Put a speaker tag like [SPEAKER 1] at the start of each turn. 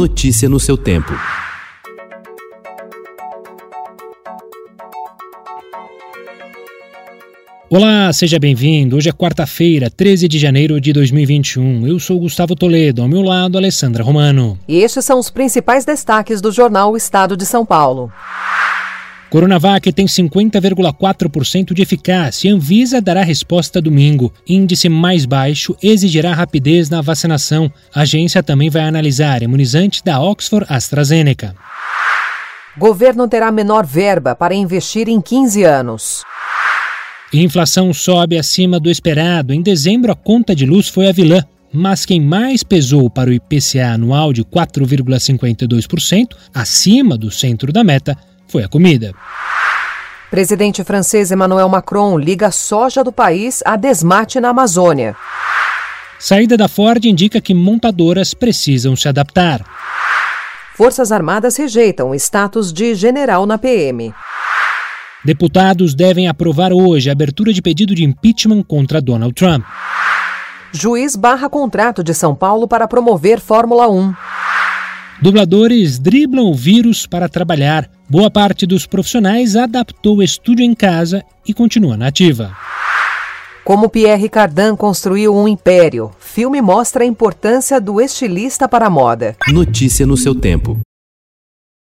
[SPEAKER 1] Notícia no seu tempo.
[SPEAKER 2] Olá, seja bem-vindo. Hoje é quarta-feira, 13 de janeiro de 2021. Eu sou Gustavo Toledo, ao meu lado, Alessandra Romano.
[SPEAKER 3] E estes são os principais destaques do jornal O Estado de São Paulo.
[SPEAKER 2] Coronavac tem 50,4% de eficácia e Anvisa dará resposta domingo. Índice mais baixo exigirá rapidez na vacinação. A agência também vai analisar imunizantes da Oxford AstraZeneca.
[SPEAKER 3] Governo terá menor verba para investir em 15 anos.
[SPEAKER 2] Inflação sobe acima do esperado. Em dezembro, a conta de luz foi a vilã. Mas quem mais pesou para o IPCA anual de 4,52%, acima do centro da meta, foi a comida.
[SPEAKER 3] Presidente francês Emmanuel Macron liga a soja do país a desmate na Amazônia.
[SPEAKER 2] Saída da Ford indica que montadoras precisam se adaptar.
[SPEAKER 3] Forças Armadas rejeitam o status de general na PM.
[SPEAKER 2] Deputados devem aprovar hoje a abertura de pedido de impeachment contra Donald Trump.
[SPEAKER 3] Juiz barra contrato de São Paulo para promover Fórmula 1.
[SPEAKER 2] Dubladores driblam o vírus para trabalhar. Boa parte dos profissionais adaptou o estúdio em casa e continua na ativa.
[SPEAKER 3] Como Pierre Cardin construiu um império. Filme mostra a importância do estilista para a moda.
[SPEAKER 1] Notícia no seu tempo.